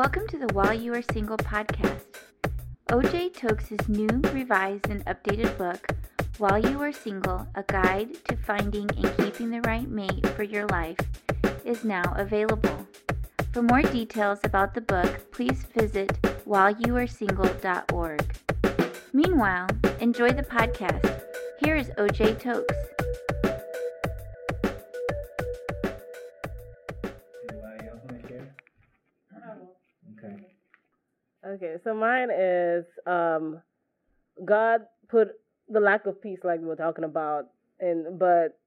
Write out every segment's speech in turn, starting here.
Welcome to the While You Are Single podcast. OJ Tokes' new, revised, and updated book, While You Are Single A Guide to Finding and Keeping the Right Mate for Your Life, is now available. For more details about the book, please visit whileyouaresingle.org. Meanwhile, enjoy the podcast. Here is OJ Tokes. Okay, so mine is um, God put the lack of peace, like we were talking about, and but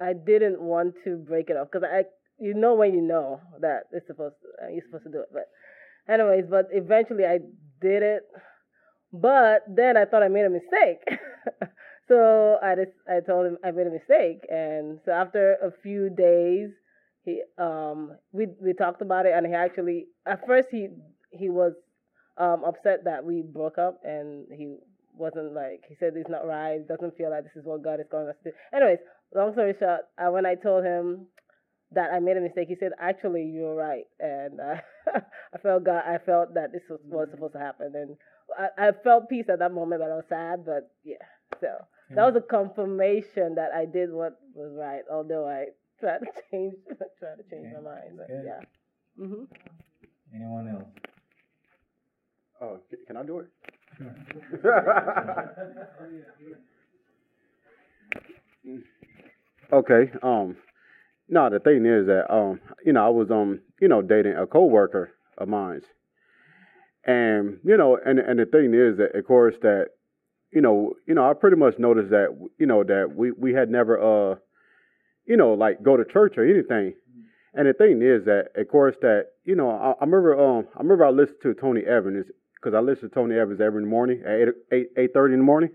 I didn't want to break it off because I, you know, when you know that it's supposed, to, uh, you're supposed to do it. But, anyways, but eventually I did it. But then I thought I made a mistake, so I just I told him I made a mistake, and so after a few days, he um we we talked about it, and he actually at first he he was um, upset that we broke up, and he wasn't like he said it's not right. Doesn't feel like this is what God is calling us to do. Anyways, long story short, uh, when I told him that I made a mistake, he said, "Actually, you're right," and uh, I felt God. I felt that this was was supposed to happen, and I, I felt peace at that moment, but I was sad. But yeah, so that was a confirmation that I did what was right, although I tried to change tried to change Okay, my mind. But yeah. hmm Anyone else? Oh, can I do it? okay. Um. No, the thing is that um, you know, I was um, you know, dating a coworker of mine, and you know, and and the thing is that of course that, you know, you know, I pretty much noticed that you know that we we had never uh, you know, like go to church or anything. And the thing is that, of course, that you know, I, I remember, um, I remember I listened to Tony Evans because I listen to Tony Evans every morning at eight eight eight thirty in the morning.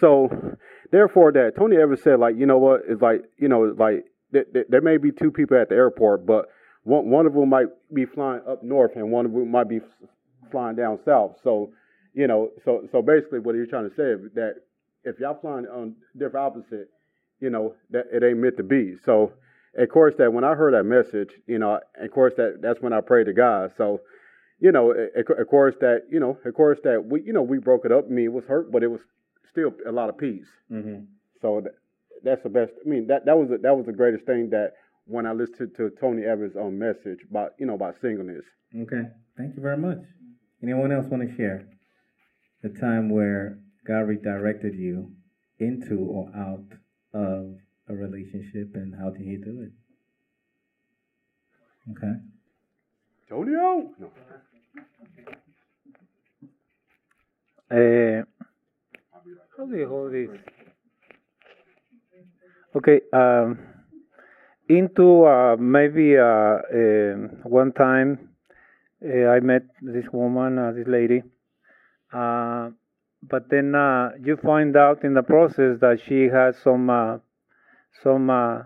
So, therefore, that Tony Evans said, like, you know what, it's like, you know, like th- th- there may be two people at the airport, but one one of them might be flying up north and one of them might be flying down south. So, you know, so so basically, what he's trying to say is that if y'all flying on different opposite, you know, that it ain't meant to be. So, of course, that when I heard that message, you know, of course that that's when I prayed to God. So, you know, of of course that you know, of course that we, you know, we broke it up. I mean, it was hurt, but it was still a lot of peace. Mm-hmm. So that, that's the best. I mean, that that was the, that was the greatest thing that when I listened to, to Tony Evans' own message about you know about singleness. Okay. Thank you very much. Anyone else want to share the time where God redirected you into or out of a relationship and how did He do it? Okay. Tony O. No. Uh, how do you hold this? Okay, um, into uh, maybe uh, um one time uh, I met this woman, uh, this lady, uh, but then uh, you find out in the process that she has some uh, some uh,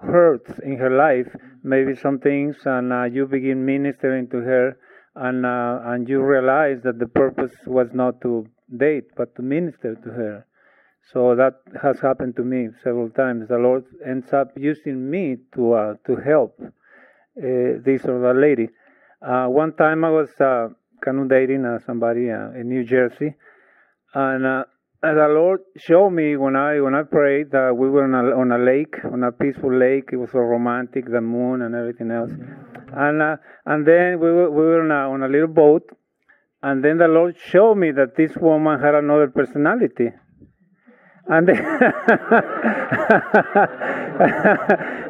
hurts in her life, maybe some things, and uh, you begin ministering to her, and uh, and you realize that the purpose was not to date, but to minister to her. So that has happened to me several times. The Lord ends up using me to uh, to help uh, this or that lady. Uh, one time I was uh, of dating uh, somebody uh, in New Jersey, and, uh, and the Lord showed me when I when I prayed that we were on a, on a lake, on a peaceful lake. It was so romantic, the moon and everything else, and uh, and then we were we were on a, on a little boat, and then the Lord showed me that this woman had another personality. And then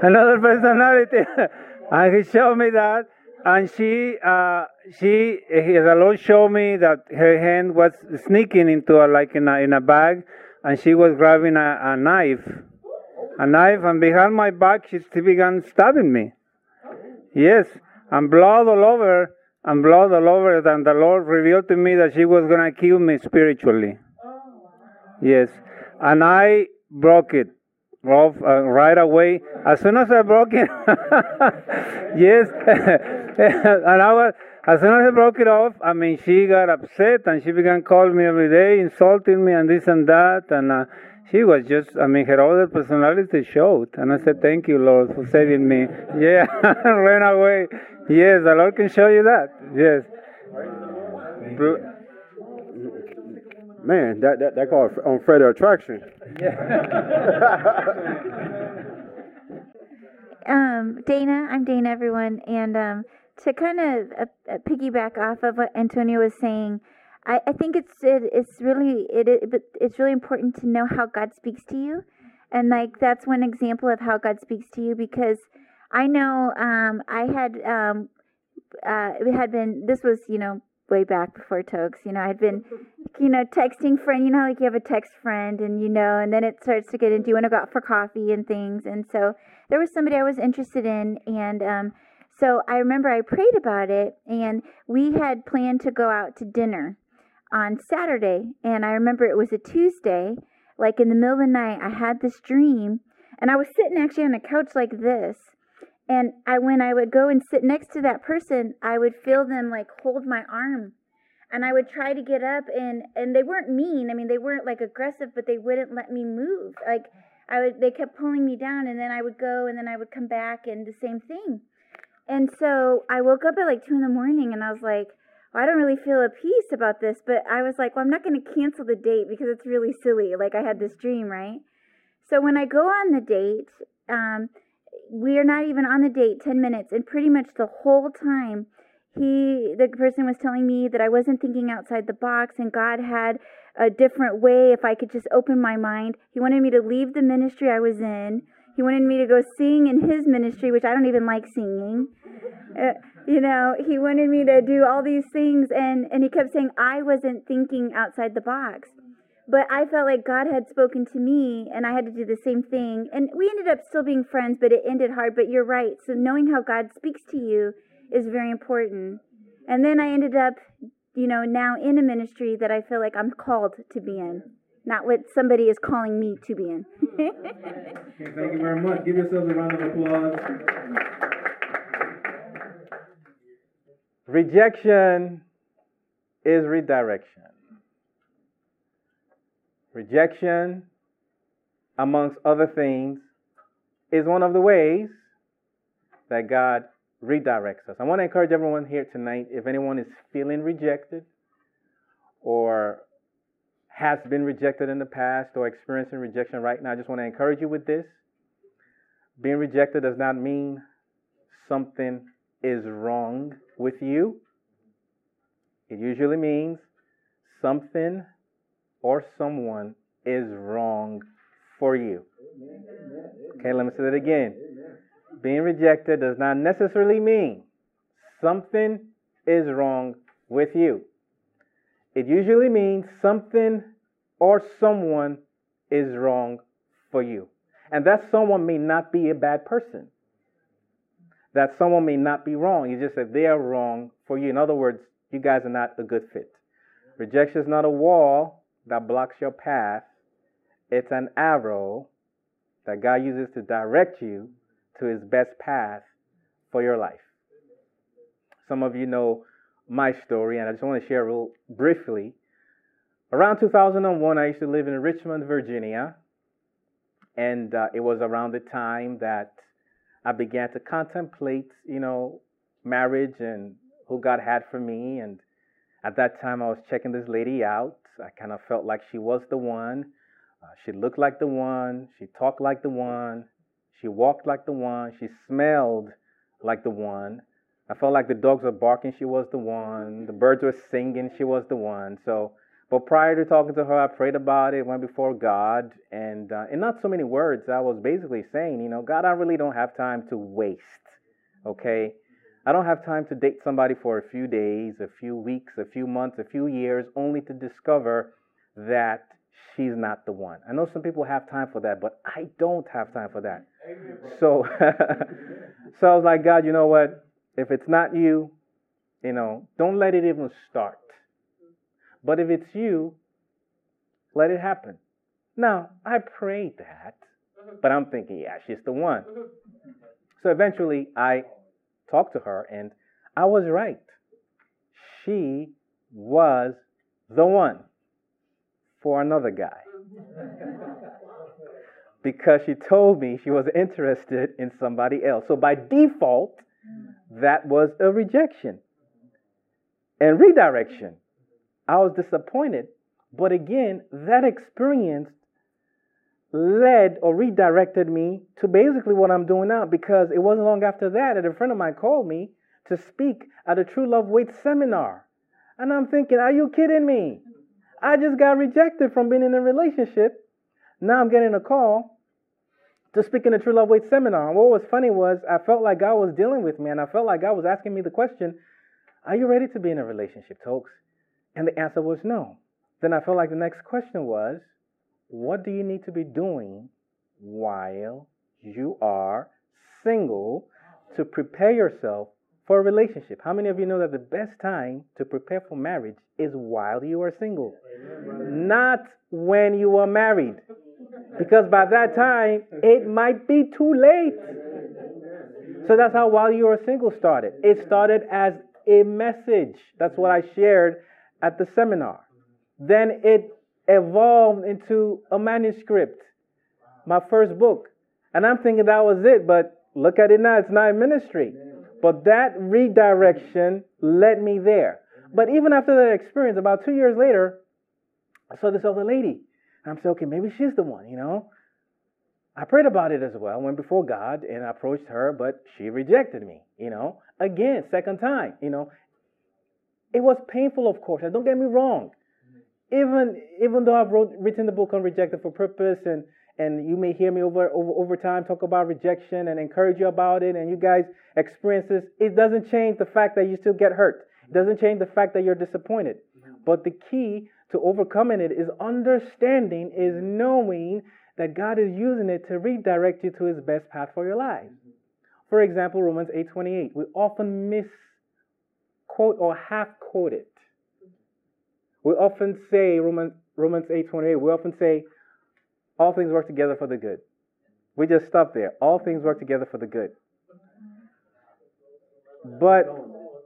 another personality, and he showed me that, and she, uh, she, he, the Lord showed me that her hand was sneaking into a, like in a in a bag, and she was grabbing a, a knife, a knife, and behind my back she she began stabbing me. Yes, and blood all over, and blood all over, and the Lord revealed to me that she was gonna kill me spiritually. Yes, and I broke it off uh, right away. As soon as I broke it, yes, and I was. As soon as I broke it off, I mean, she got upset and she began calling me every day, insulting me and this and that, and uh, she was just, I mean, her other personality showed, and I said, "Thank you, Lord, for saving me." Yeah, ran away. Yes, the Lord can show you that. Yes. Man, that that that called on Fred attraction. um, Dana, I'm Dana, everyone, and um, to kind of uh, uh, piggyback off of what Antonio was saying, I, I think it's it, it's really it, it it's really important to know how God speaks to you, and like that's one example of how God speaks to you because I know um, I had um, uh, it had been this was you know way back before Tokes. You know, I'd been, you know, texting friend. You know, like you have a text friend, and you know, and then it starts to get into you want to go out for coffee and things. And so there was somebody I was interested in, and um, so I remember I prayed about it, and we had planned to go out to dinner on Saturday, and I remember it was a Tuesday. Like in the middle of the night, I had this dream, and I was sitting actually on a couch like this and I when I would go and sit next to that person, I would feel them like hold my arm. And I would try to get up and and they weren't mean. I mean, they weren't like aggressive, but they wouldn't let me move. Like I would they kept pulling me down and then I would go and then I would come back and the same thing. And so I woke up at like 2 in the morning and I was like, well, I don't really feel a peace about this, but I was like, well, I'm not going to cancel the date because it's really silly. Like I had this dream, right? So when I go on the date, um, we are not even on the date 10 minutes and pretty much the whole time he the person was telling me that I wasn't thinking outside the box and God had a different way if I could just open my mind. He wanted me to leave the ministry I was in. He wanted me to go sing in his ministry, which I don't even like singing. Uh, you know, he wanted me to do all these things and and he kept saying I wasn't thinking outside the box. But I felt like God had spoken to me and I had to do the same thing. And we ended up still being friends, but it ended hard. But you're right. So knowing how God speaks to you is very important. And then I ended up, you know, now in a ministry that I feel like I'm called to be in, not what somebody is calling me to be in. okay, thank you very much. Give yourselves a round of applause. Rejection is redirection. Rejection, amongst other things, is one of the ways that God redirects us. I want to encourage everyone here tonight if anyone is feeling rejected or has been rejected in the past or experiencing rejection right now, I just want to encourage you with this. Being rejected does not mean something is wrong with you. It usually means something or someone is wrong for you. Okay, let me say that again. Being rejected does not necessarily mean something is wrong with you. It usually means something or someone is wrong for you. And that someone may not be a bad person. That someone may not be wrong. You just said they are wrong for you. In other words, you guys are not a good fit. Rejection is not a wall that blocks your path, it's an arrow that God uses to direct you to his best path for your life. Some of you know my story, and I just want to share real briefly. Around 2001, I used to live in Richmond, Virginia, and uh, it was around the time that I began to contemplate, you know, marriage and who God had for me. And at that time, I was checking this lady out, I kind of felt like she was the one. Uh, she looked like the one. She talked like the one. She walked like the one. She smelled like the one. I felt like the dogs were barking. She was the one. The birds were singing. She was the one. So, but prior to talking to her, I prayed about it, went before God, and uh, in not so many words, I was basically saying, you know, God, I really don't have time to waste. Okay, I don't have time to date somebody for a few days, a few weeks, a few months, a few years, only to discover that she's not the one. I know some people have time for that, but I don't have time for that. Amen, so, so I was like, God, you know what? If it's not you, you know, don't let it even start. But if it's you, let it happen. Now, I prayed that, mm-hmm. but I'm thinking, yeah, she's the one. Mm-hmm. So eventually, I talked to her, and I was right. She was the one for another guy. Mm-hmm. because she told me she was interested in somebody else. So by default, that was a rejection and redirection. I was disappointed, but again, that experience led or redirected me to basically what I'm doing now because it wasn't long after that that a friend of mine called me to speak at a True Love Waits seminar. And I'm thinking, are you kidding me? I just got rejected from being in a relationship. Now I'm getting a call to speak in a True Love Waits seminar. And what was funny was I felt like God was dealing with me and I felt like God was asking me the question, Are you ready to be in a relationship, Tokes? And the answer was no. Then I felt like the next question was, What do you need to be doing while you are single to prepare yourself for a relationship. How many of you know that the best time to prepare for marriage is while you are single? Amen. Not when you are married. Because by that time, it might be too late. So that's how while you are single started. It started as a message. That's what I shared at the seminar. Then it evolved into a manuscript, my first book. And I'm thinking that was it, but look at it now, it's not a ministry. But that redirection led me there. But even after that experience, about two years later, I saw this other lady. And I'm saying, okay, maybe she's the one, you know. I prayed about it as well, went before God and I approached her, but she rejected me, you know. Again, second time, you know. It was painful, of course. Don't get me wrong. Even even though I've wrote, written the book on Rejected for Purpose and and you may hear me over, over, over time talk about rejection and encourage you about it, and you guys experience this, it doesn't change the fact that you still get hurt. It doesn't change the fact that you're disappointed. Mm-hmm. But the key to overcoming it is understanding, is knowing that God is using it to redirect you to his best path for your life. For example, Romans 8:28. We often misquote or half quote it. We often say Romans Romans 8:28. We often say all things work together for the good. We just stop there. All things work together for the good. But,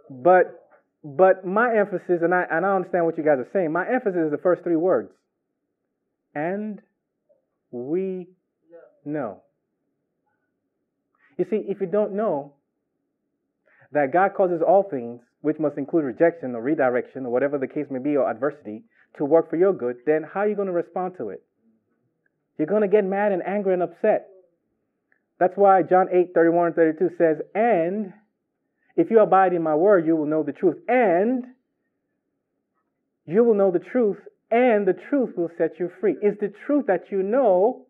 but, but my emphasis, and I, and I understand what you guys are saying, my emphasis is the first three words. And we know. You see, if you don't know that God causes all things, which must include rejection or redirection or whatever the case may be or adversity, to work for your good, then how are you going to respond to it? You're going to get mad and angry and upset. That's why John 8, 31 and 32 says, And if you abide in my word, you will know the truth. And you will know the truth, and the truth will set you free. It's the truth that you know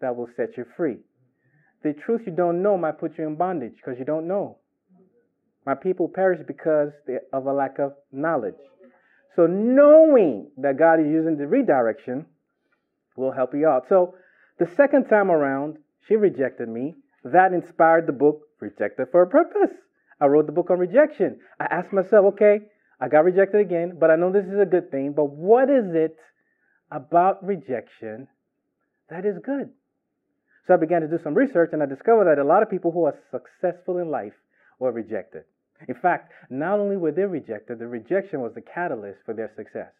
that will set you free. The truth you don't know might put you in bondage because you don't know. My people perish because of a lack of knowledge. So, knowing that God is using the redirection will help you out. So the second time around, she rejected me. That inspired the book Rejected for a Purpose. I wrote the book on rejection. I asked myself, okay, I got rejected again, but I know this is a good thing, but what is it about rejection that is good? So I began to do some research and I discovered that a lot of people who are successful in life were rejected. In fact, not only were they rejected, the rejection was the catalyst for their success.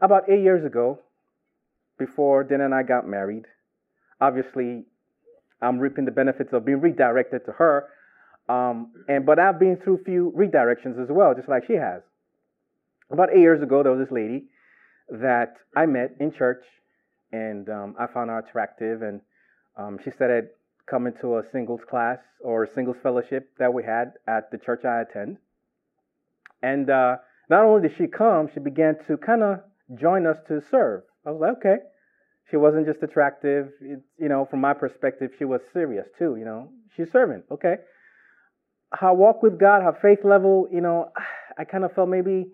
About eight years ago, before Dan and I got married. Obviously, I'm reaping the benefits of being redirected to her. Um, and but I've been through a few redirections as well, just like she has. About eight years ago, there was this lady that I met in church, and um, I found her attractive, and um, she started coming to a singles class or a singles fellowship that we had at the church I attend. And uh, not only did she come, she began to kind of join us to serve. I was like, okay. She wasn't just attractive. It, you know, from my perspective, she was serious too. You know, she's serving. Okay. Her walk with God, her faith level, you know, I kind of felt maybe,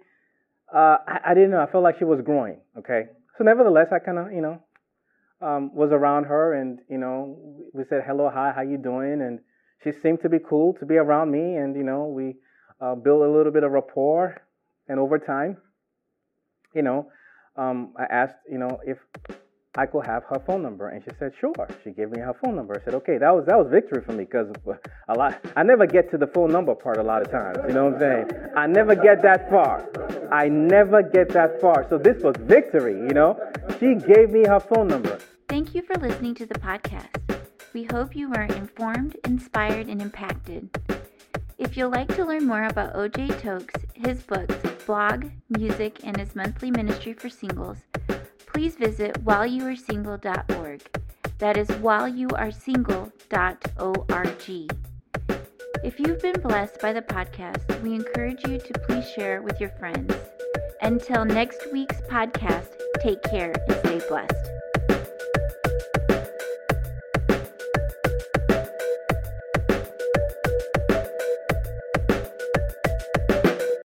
uh, I, I, didn't know. I felt like she was growing. Okay. So nevertheless, I kind of, you know, um, was around her and, you know, we said, hello, hi, how you doing? And she seemed to be cool to be around me. And, you know, we uh, built a little bit of rapport. And over time, you know, um, I asked, you know, if I could have her phone number, and she said, "Sure." She gave me her phone number. I said, "Okay." That was that was victory for me because a lot. I never get to the phone number part a lot of times. You know what I'm saying? I never get that far. I never get that far. So this was victory. You know, she gave me her phone number. Thank you for listening to the podcast. We hope you were informed, inspired, and impacted. If you'd like to learn more about OJ Tokes, his books, blog, music, and his monthly ministry for singles, please visit whileyouaresingle.org. That is whileyouaresingle.org. If you've been blessed by the podcast, we encourage you to please share with your friends. Until next week's podcast, take care and stay blessed.